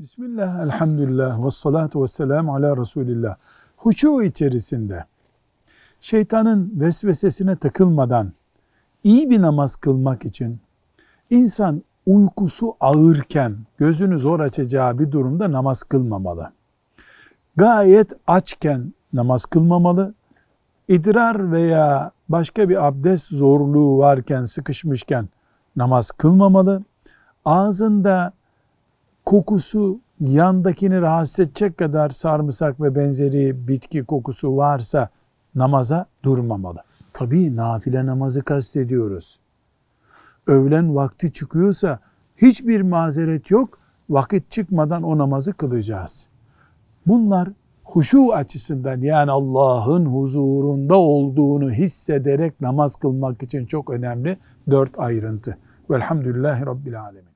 Bismillah, elhamdülillah, ve salatu ve selamu ala Resulillah. Huşu içerisinde şeytanın vesvesesine takılmadan iyi bir namaz kılmak için insan uykusu ağırken gözünü zor açacağı bir durumda namaz kılmamalı. Gayet açken namaz kılmamalı. İdrar veya başka bir abdest zorluğu varken, sıkışmışken namaz kılmamalı. Ağzında kokusu yandakini rahatsız edecek kadar sarımsak ve benzeri bitki kokusu varsa namaza durmamalı. Tabii nafile namazı kastediyoruz. Öğlen vakti çıkıyorsa hiçbir mazeret yok. Vakit çıkmadan o namazı kılacağız. Bunlar huşu açısından yani Allah'ın huzurunda olduğunu hissederek namaz kılmak için çok önemli dört ayrıntı. Velhamdülillahi Rabbil Alemin.